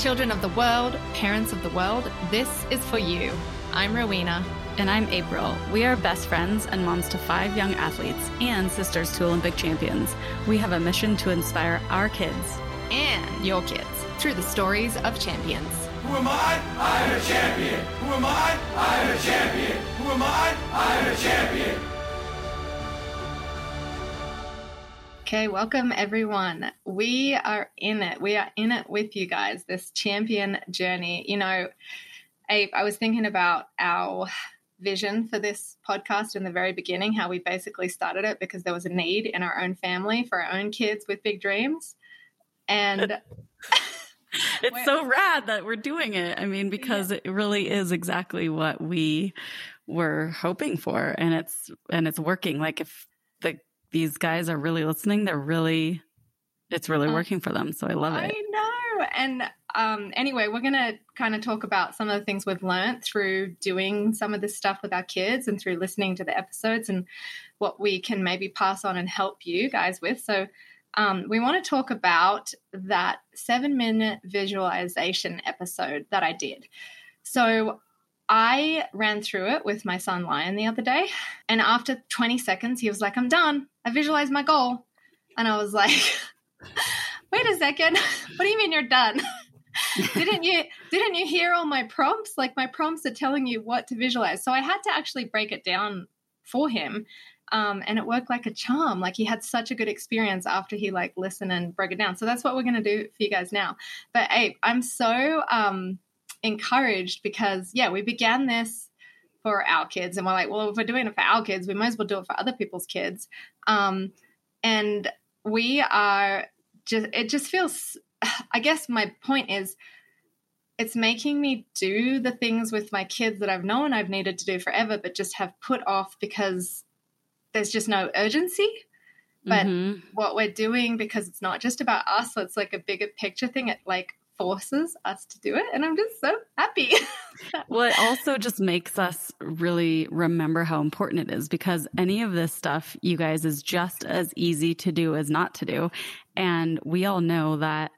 Children of the world, parents of the world, this is for you. I'm Rowena. And I'm April. We are best friends and moms to five young athletes and sisters to Olympic champions. We have a mission to inspire our kids and your kids through the stories of champions. Who am I? I'm a champion. Who am I? I'm a champion. Who am I? I'm a champion. Okay, welcome everyone. We are in it. We are in it with you guys, this champion journey. You know, I, I was thinking about our vision for this podcast in the very beginning, how we basically started it because there was a need in our own family for our own kids with big dreams. And it's so rad that we're doing it. I mean, because yeah. it really is exactly what we were hoping for and it's and it's working. Like if these guys are really listening. They're really, it's really uh, working for them. So I love it. I know. And um, anyway, we're going to kind of talk about some of the things we've learned through doing some of this stuff with our kids and through listening to the episodes and what we can maybe pass on and help you guys with. So, um, we want to talk about that seven minute visualization episode that I did. So, I ran through it with my son Lion the other day, and after 20 seconds, he was like, I'm done. I visualized my goal. And I was like, wait a second. What do you mean you're done? didn't you didn't you hear all my prompts? Like my prompts are telling you what to visualize. So I had to actually break it down for him. Um, and it worked like a charm. Like he had such a good experience after he like listened and broke it down. So that's what we're gonna do for you guys now. But I'm so um encouraged because yeah, we began this for our kids, and we're like, well, if we're doing it for our kids, we might as well do it for other people's kids. Um, and we are just it just feels. I guess my point is. It's making me do the things with my kids that I've known I've needed to do forever, but just have put off because there's just no urgency but mm-hmm. what we're doing because it's not just about us it's like a bigger picture thing it like forces us to do it. And I'm just so happy. well, it also just makes us really remember how important it is because any of this stuff, you guys, is just as easy to do as not to do. And we all know that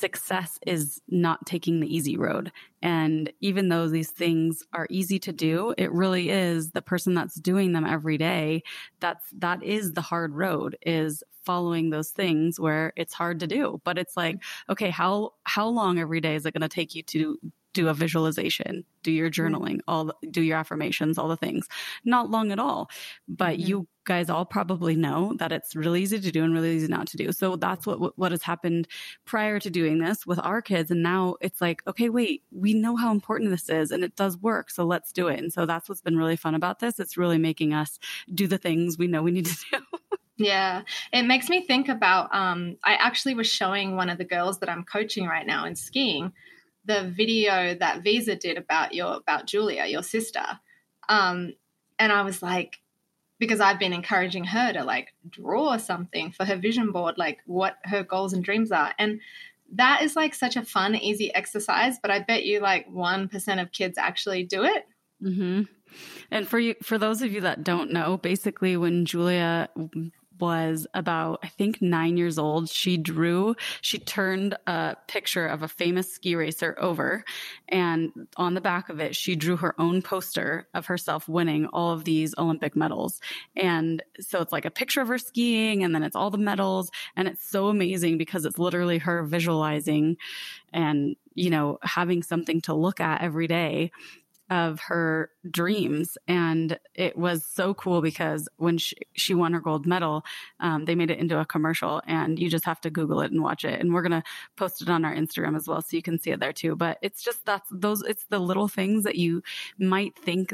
success is not taking the easy road. And even though these things are easy to do, it really is the person that's doing them every day. That's, that is the hard road is following those things where it's hard to do. But it's like, okay, how, how long every day is it going to take you to do a visualization, do your mm-hmm. journaling, all do your affirmations, all the things. Not long at all. But mm-hmm. you guys all probably know that it's really easy to do and really easy not to do. So that's what what has happened prior to doing this with our kids and now it's like, okay, wait, we know how important this is and it does work, so let's do it. And so that's what's been really fun about this. It's really making us do the things we know we need to do. Yeah, it makes me think about. Um, I actually was showing one of the girls that I'm coaching right now in skiing the video that Visa did about your about Julia, your sister, um, and I was like, because I've been encouraging her to like draw something for her vision board, like what her goals and dreams are, and that is like such a fun, easy exercise. But I bet you like one percent of kids actually do it. Mm-hmm. And for you, for those of you that don't know, basically when Julia was about, I think, nine years old. She drew, she turned a picture of a famous ski racer over, and on the back of it, she drew her own poster of herself winning all of these Olympic medals. And so it's like a picture of her skiing, and then it's all the medals. And it's so amazing because it's literally her visualizing and, you know, having something to look at every day of her dreams. And it was so cool because when she, she won her gold medal, um, they made it into a commercial and you just have to Google it and watch it. And we're going to post it on our Instagram as well. So you can see it there too. But it's just that's those, it's the little things that you might think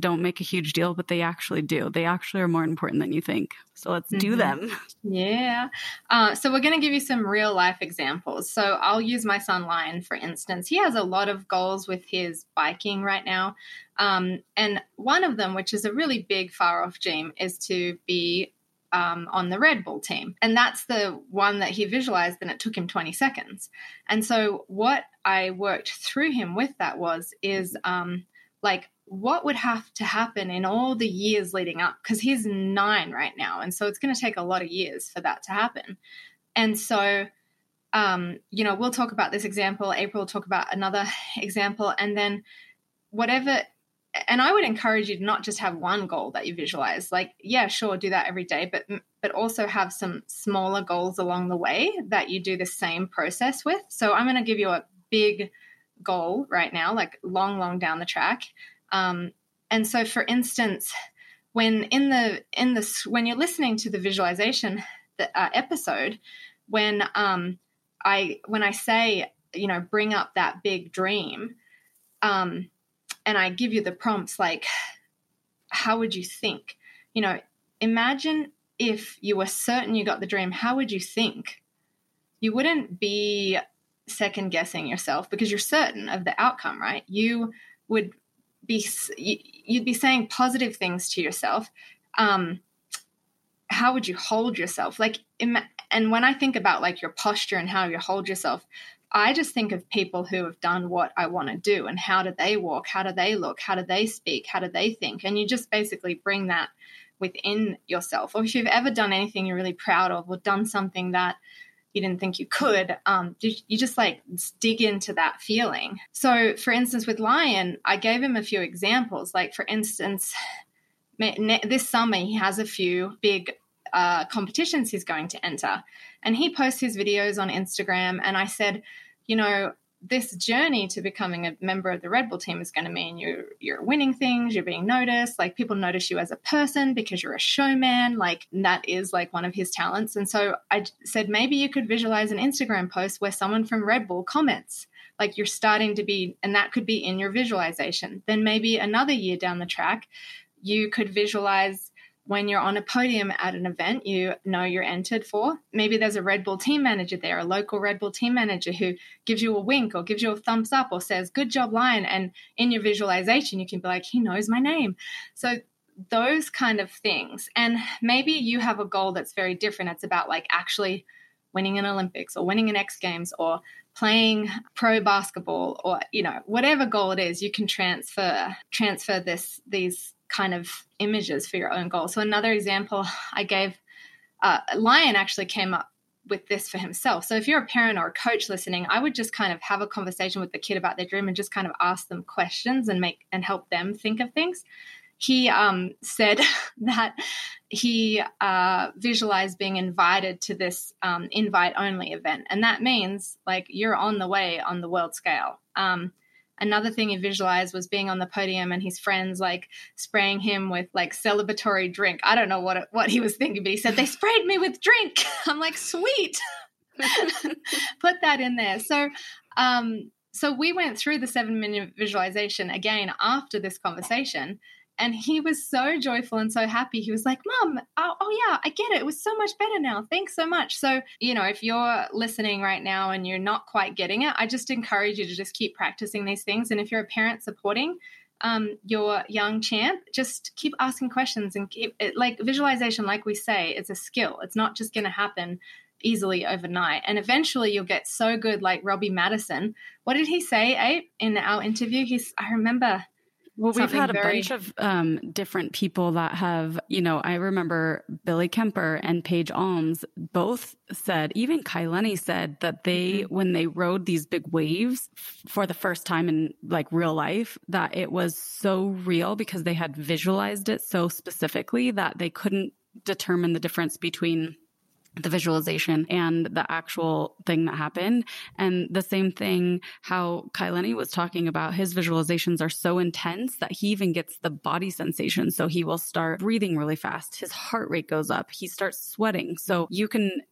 don't make a huge deal, but they actually do. They actually are more important than you think. So let's mm-hmm. do them. Yeah. Uh, so we're going to give you some real life examples. So I'll use my son Lion, for instance. He has a lot of goals with his biking right now. Um, and one of them, which is a really big, far off dream, is to be um, on the Red Bull team. And that's the one that he visualized, and it took him 20 seconds. And so, what I worked through him with that was, is um, like, what would have to happen in all the years leading up because he's nine right now and so it's going to take a lot of years for that to happen and so um, you know, we'll talk about this example. April will talk about another example, and then whatever. And I would encourage you to not just have one goal that you visualize. Like, yeah, sure, do that every day, but but also have some smaller goals along the way that you do the same process with. So I'm going to give you a big goal right now, like long, long down the track. Um, and so, for instance, when in the in the when you're listening to the visualization the, uh, episode, when um, I when I say you know bring up that big dream, um, and I give you the prompts like, how would you think? You know, imagine if you were certain you got the dream. How would you think? You wouldn't be second guessing yourself because you're certain of the outcome, right? You would be you'd be saying positive things to yourself. Um, how would you hold yourself? Like, and when I think about like your posture and how you hold yourself, I just think of people who have done what I want to do and how do they walk? How do they look? How do they speak? How do they think? And you just basically bring that within yourself. Or if you've ever done anything you're really proud of or done something that you didn't think you could, um, you, you just like dig into that feeling. So, for instance, with Lion, I gave him a few examples. Like, for instance, this summer he has a few big uh, competitions he's going to enter, and he posts his videos on Instagram. And I said, you know, this journey to becoming a member of the Red Bull team is going to mean you're you're winning things, you're being noticed, like people notice you as a person because you're a showman, like that is like one of his talents. And so I said maybe you could visualize an Instagram post where someone from Red Bull comments like you're starting to be and that could be in your visualization. Then maybe another year down the track, you could visualize when you're on a podium at an event you know you're entered for. Maybe there's a Red Bull team manager there, a local Red Bull team manager who gives you a wink or gives you a thumbs up or says, Good job, Lion. And in your visualization, you can be like, He knows my name. So those kind of things. And maybe you have a goal that's very different. It's about like actually winning an Olympics or winning an X Games or playing pro basketball or you know whatever goal it is you can transfer transfer this these kind of images for your own goal. So another example I gave, uh, Lion actually came up with this for himself. So if you're a parent or a coach listening, I would just kind of have a conversation with the kid about their dream and just kind of ask them questions and make and help them think of things. He um, said that he uh, visualized being invited to this um, invite only event, and that means like you're on the way on the world scale. Um, another thing he visualized was being on the podium and his friends like spraying him with like celebratory drink. I don't know what it, what he was thinking, but he said they sprayed me with drink. I'm like, sweet. Put that in there. So um so we went through the 7 minute visualization again after this conversation and he was so joyful and so happy. He was like, Mom, oh, oh, yeah, I get it. It was so much better now. Thanks so much. So, you know, if you're listening right now and you're not quite getting it, I just encourage you to just keep practicing these things. And if you're a parent supporting, um, your young champ, just keep asking questions and keep it like visualization, like we say, it's a skill. It's not just going to happen easily overnight. And eventually you'll get so good, like Robbie Madison. What did he say, Ape, in our interview? He's, I remember well, we've had a very... bunch of um, different people that have, you know, I remember Billy Kemper and Paige Alms both said, even Kai Lenny said that they, mm-hmm. when they rode these big waves for the first time in like real life, that it was so real because they had visualized it so specifically that they couldn't determine the difference between the visualization and the actual thing that happened. And the same thing, how Kai Lenny was talking about his visualizations are so intense that he even gets the body sensation. So he will start breathing really fast. His heart rate goes up. He starts sweating. So you can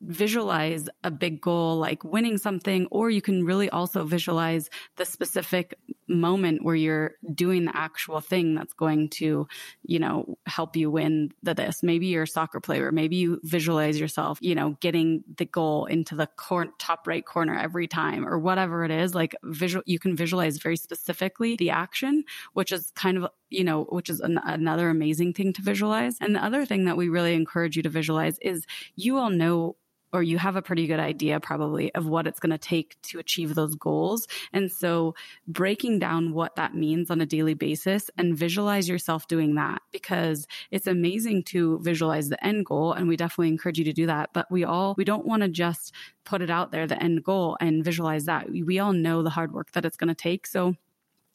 visualize a big goal like winning something, or you can really also visualize the specific moment where you're doing the actual thing that's going to, you know, help you win the this. Maybe you're a soccer player, maybe you visualize yourself, you know, getting the goal into the cor- top right corner every time or whatever it is. Like visual, you can visualize very specifically the action, which is kind of you know, which is an, another amazing thing to visualize. And the other thing that we really encourage you to visualize is you all know or you have a pretty good idea probably of what it's going to take to achieve those goals. And so breaking down what that means on a daily basis and visualize yourself doing that because it's amazing to visualize the end goal. And we definitely encourage you to do that. But we all, we don't want to just put it out there, the end goal and visualize that. We, all know the hard work that it's going to take. So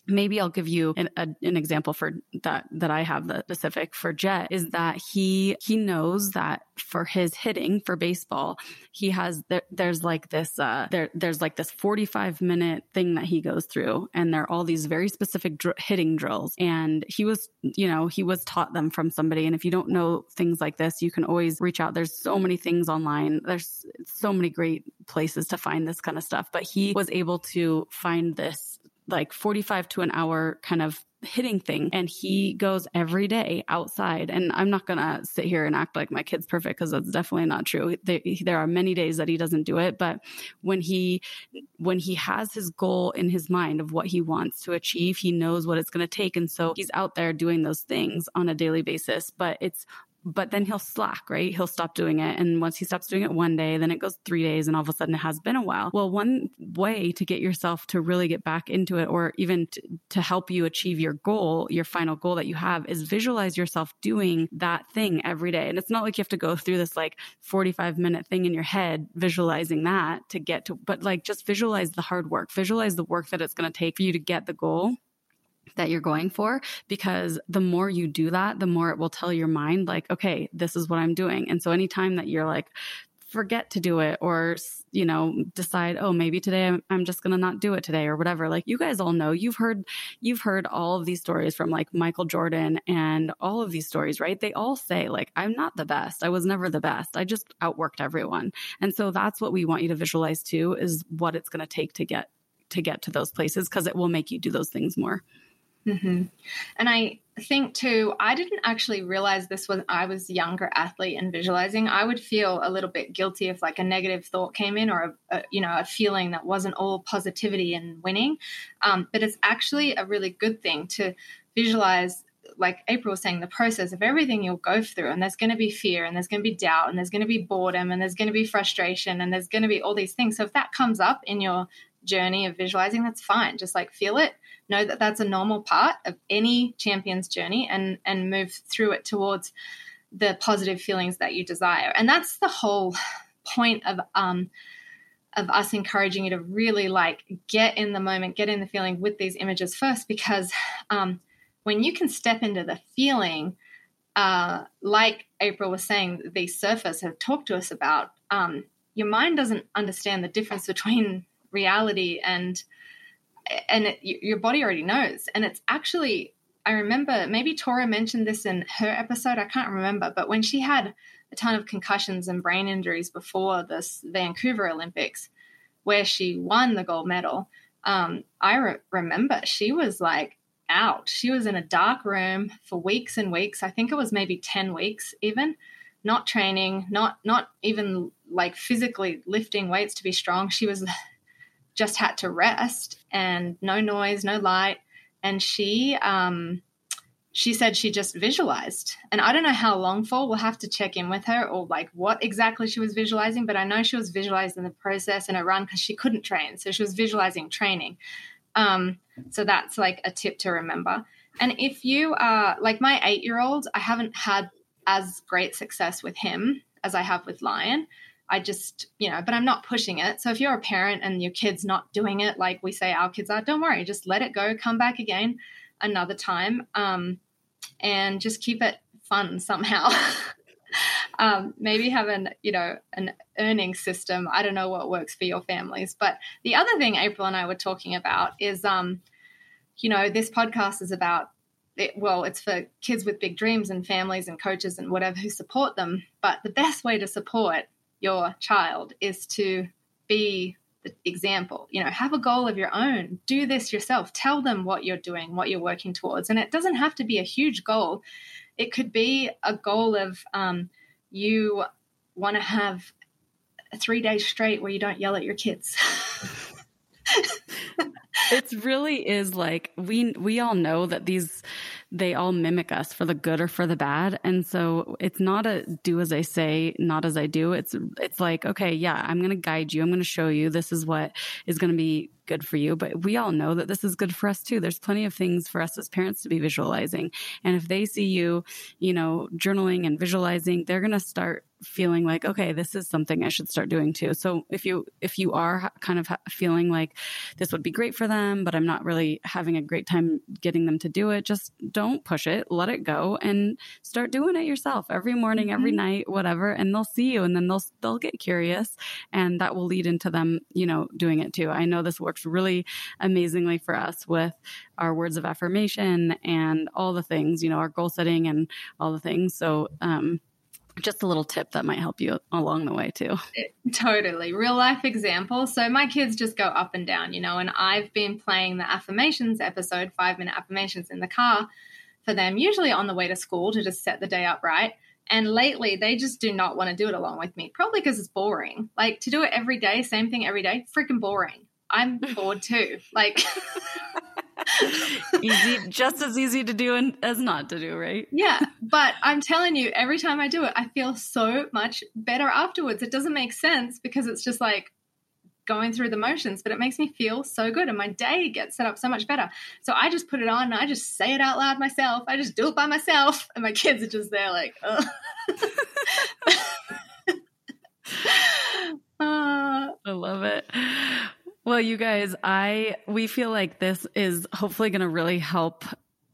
maybe I'll give you an, a, an example for that that I have the specific for Jet is that he he knows that for his hitting for baseball he has there, there's like this uh there there's like this 45 minute thing that he goes through and there are all these very specific dr- hitting drills. And he was you know he was taught them from somebody. And if you don't know things like this you can always reach out. There's so many things online. There's so many great places to find this kind of stuff. But he was able to find this like 45 to an hour kind of hitting thing. And he goes every day outside. And i'm not going to sit here and act like my kid's perfect because that's definitely not true. There, there are many days that he doesn't do it. But when he when he has his goal in his mind of what he wants to achieve he knows what it's going to take. And so he's out there doing those things on a daily basis. But it's but then he'll slack, right? He'll stop doing it. And once he stops doing it one day, then it goes three days and all of a sudden it has been a while. Well, one way to get yourself to really get back into it or even to, to help you achieve your goal, your final goal that you have is visualize yourself doing that thing every day. And it's not like you have to go through this like 45 minute thing in your head, visualizing that to get to, but like just visualize the hard work, visualize the work that it's going to take for you to get the goal that you're going for because the more you do that, the more it will tell your mind, like, okay, this is what I'm doing. And so anytime that you're like, forget to do it or you know decide oh maybe today I'm, I'm just going to not do it today or whatever like you guys all know you've heard you've heard all of these stories from like Michael Jordan and all of these stories right? They all say like I'm not the best. I was never the best. I just outworked everyone. And so that's what we want you to visualize too is what it's going to take to get to get to those places because it will make you do those things more Mm-hmm. And I think too, I didn't actually realize this when I was younger athlete and visualizing. I would feel a little bit guilty if like a negative thought came in or a, a you know a feeling that wasn't all positivity and winning. Um, but it's actually a really good thing to visualize. Like April was saying, the process of everything you'll go through, and there's going to be fear, and there's going to be doubt, and there's going to be boredom, and there's going to be frustration, and there's going to be all these things. So if that comes up in your journey of visualizing, that's fine. Just like feel it, know that that's a normal part of any champion's journey, and and move through it towards the positive feelings that you desire. And that's the whole point of um of us encouraging you to really like get in the moment, get in the feeling with these images first, because um, when you can step into the feeling, uh, like April was saying, these surfers have talked to us about, um, your mind doesn't understand the difference between reality and and it, your body already knows. And it's actually i remember maybe Torah mentioned this in her episode i can't remember but when she had a ton of concussions and brain injuries before this vancouver olympics where she won the gold medal um, i re- remember she was like out. She was in a dark room for weeks and weeks. I think it was maybe 10 weeks even not training not not even like physically lifting weights to be strong. She was just had to rest and no noise, no light. And she, um, she said she just visualized. And I don't know how long for. We'll have to check in with her or like what exactly she was visualizing. But I know she was visualizing the process in a run because she couldn't train. So she was visualizing training. Um, so that's like a tip to remember. And if you are like my eight year old, I haven't had as great success with him as I have with Lion. I just, you know, but I'm not pushing it. So if you're a parent and your kid's not doing it like we say our kids are, don't worry, just let it go, come back again another time, um, and just keep it fun somehow. um, maybe have an, you know, an earning system. I don't know what works for your families, but the other thing April and I were talking about is, um, you know, this podcast is about it, well, it's for kids with big dreams and families and coaches and whatever who support them. But the best way to support your child is to be the example. You know, have a goal of your own. Do this yourself. Tell them what you're doing, what you're working towards. And it doesn't have to be a huge goal. It could be a goal of um, you want to have three days straight where you don't yell at your kids. it really is like we we all know that these they all mimic us for the good or for the bad. And so it's not a do as I say, not as I do. It's it's like, okay, yeah, I'm going to guide you. I'm going to show you this is what is going to be good for you. But we all know that this is good for us too. There's plenty of things for us as parents to be visualizing. And if they see you, you know, journaling and visualizing, they're going to start feeling like okay this is something i should start doing too. So if you if you are kind of feeling like this would be great for them but i'm not really having a great time getting them to do it just don't push it. Let it go and start doing it yourself every morning every mm-hmm. night whatever and they'll see you and then they'll they'll get curious and that will lead into them you know doing it too. I know this works really amazingly for us with our words of affirmation and all the things you know our goal setting and all the things. So um just a little tip that might help you along the way too. Totally. Real life example. So my kids just go up and down, you know, and I've been playing the affirmations episode, 5 minute affirmations in the car for them usually on the way to school to just set the day up right. And lately they just do not want to do it along with me, probably because it's boring. Like to do it every day, same thing every day, freaking boring. I'm bored too. Like easy, just as easy to do and, as not to do, right? Yeah. But I'm telling you, every time I do it, I feel so much better afterwards. It doesn't make sense because it's just like going through the motions, but it makes me feel so good and my day gets set up so much better. So I just put it on and I just say it out loud myself. I just do it by myself. And my kids are just there like, oh. uh, I love it. Well, you guys, I we feel like this is hopefully going to really help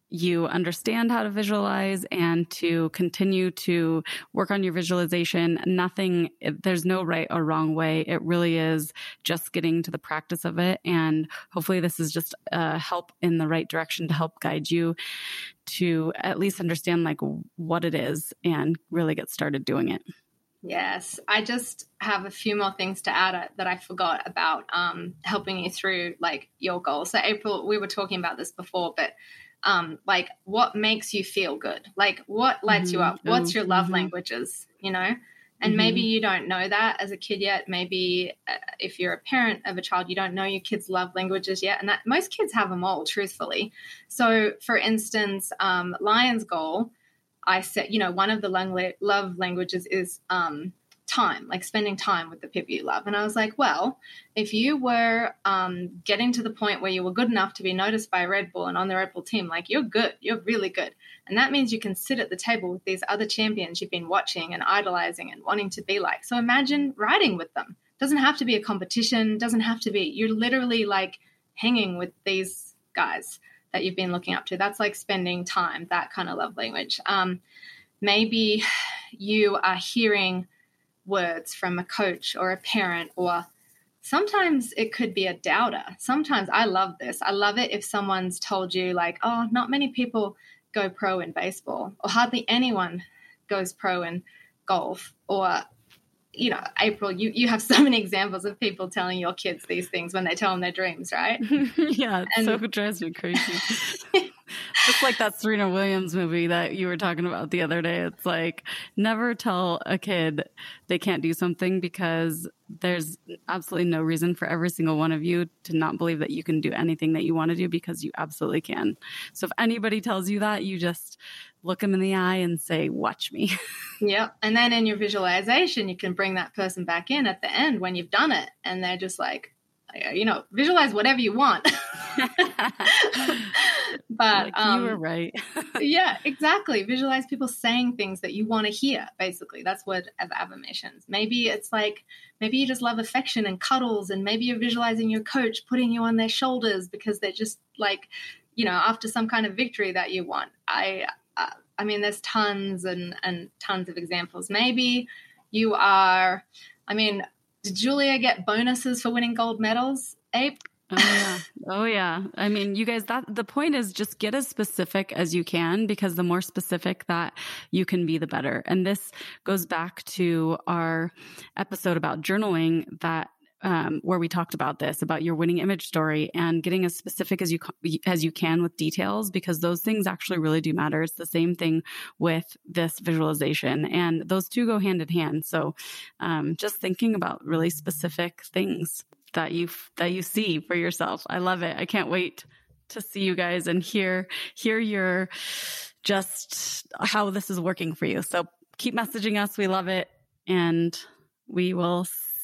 you understand how to visualize and to continue to work on your visualization. Nothing, there's no right or wrong way. It really is just getting to the practice of it. And hopefully, this is just a help in the right direction to help guide you to at least understand like what it is and really get started doing it. Yes, I just have a few more things to add uh, that I forgot about um, helping you through like your goals. So, April, we were talking about this before, but um, like what makes you feel good? Like what lights mm-hmm. you up? What's your love mm-hmm. languages? You know, and mm-hmm. maybe you don't know that as a kid yet. Maybe uh, if you're a parent of a child, you don't know your kids' love languages yet, and that most kids have them all, truthfully. So, for instance, um, Lion's goal I said, you know, one of the love languages is um, time, like spending time with the people you love. And I was like, well, if you were um, getting to the point where you were good enough to be noticed by Red Bull and on the Red Bull team, like you're good, you're really good. And that means you can sit at the table with these other champions you've been watching and idolizing and wanting to be like. So imagine riding with them. Doesn't have to be a competition, doesn't have to be, you're literally like hanging with these guys that you've been looking up to. That's like spending time, that kind of love language. Um, maybe you are hearing words from a coach or a parent, or sometimes it could be a doubter. Sometimes I love this. I love it if someone's told you, like, oh, not many people go pro in baseball, or hardly anyone goes pro in golf, or you know, April, you, you have so many examples of people telling your kids these things when they tell them their dreams, right? yeah, and, so it drives me crazy. it's like that Serena Williams movie that you were talking about the other day. It's like never tell a kid they can't do something because there's absolutely no reason for every single one of you to not believe that you can do anything that you want to do because you absolutely can. So if anybody tells you that, you just look them in the eye and say, Watch me. Yeah. And then in your visualization, you can bring that person back in at the end when you've done it. And they're just like, you know, visualize whatever you want. but like um, you were right. yeah, exactly. Visualize people saying things that you want to hear. Basically, that's what of affirmations. Maybe it's like maybe you just love affection and cuddles, and maybe you're visualizing your coach putting you on their shoulders because they're just like, you know, after some kind of victory that you want. I I mean, there's tons and, and tons of examples. Maybe you are, I mean, did Julia get bonuses for winning gold medals? Oh yeah. Oh yeah. I mean, you guys that the point is just get as specific as you can because the more specific that you can be the better. And this goes back to our episode about journaling that um, where we talked about this about your winning image story and getting as specific as you as you can with details because those things actually really do matter. It's the same thing with this visualization, and those two go hand in hand. So, um, just thinking about really specific things that you that you see for yourself. I love it. I can't wait to see you guys and hear hear your just how this is working for you. So keep messaging us. We love it. And we will